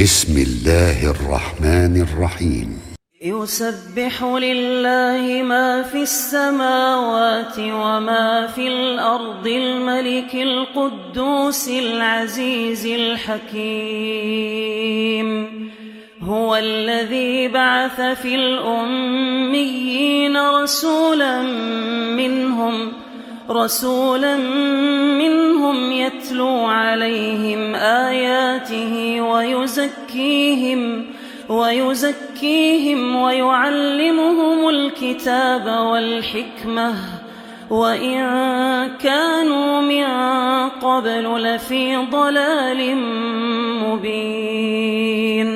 بسم الله الرحمن الرحيم. يسبح لله ما في السماوات وما في الأرض الملك القدوس العزيز الحكيم. هو الذي بعث في الأميين رسولا منهم رسولا منهم يتلو عليهم آياته ويزكيهم ويزكيهم ويعلمهم الكتاب والحكمة وإن كانوا من قبل لفي ضلال مبين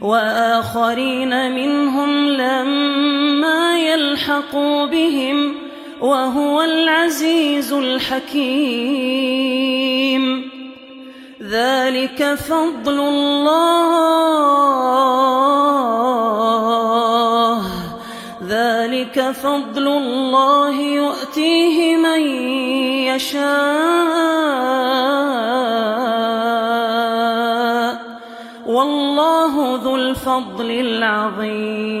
وآخرين منهم لما يلحقوا بهم وهو العزيز الحكيم. ذلك فضل الله. ذلك فضل الله يؤتيه من يشاء. والله ذو الفضل العظيم.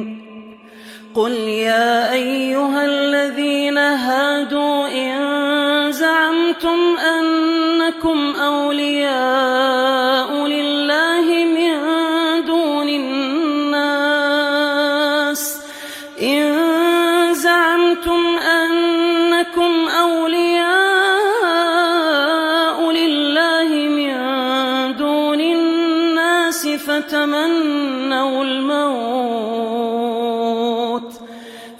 قل يا أيها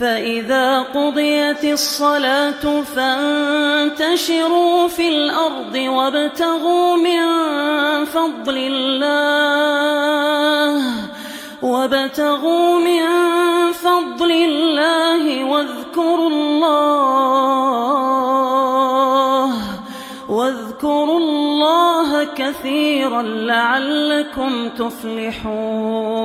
فإذا قضيت الصلاة فانتشروا في الأرض وابتغوا من فضل الله وابتغوا من فضل الله واذكروا الله واذكروا الله كثيرا لعلكم تفلحون.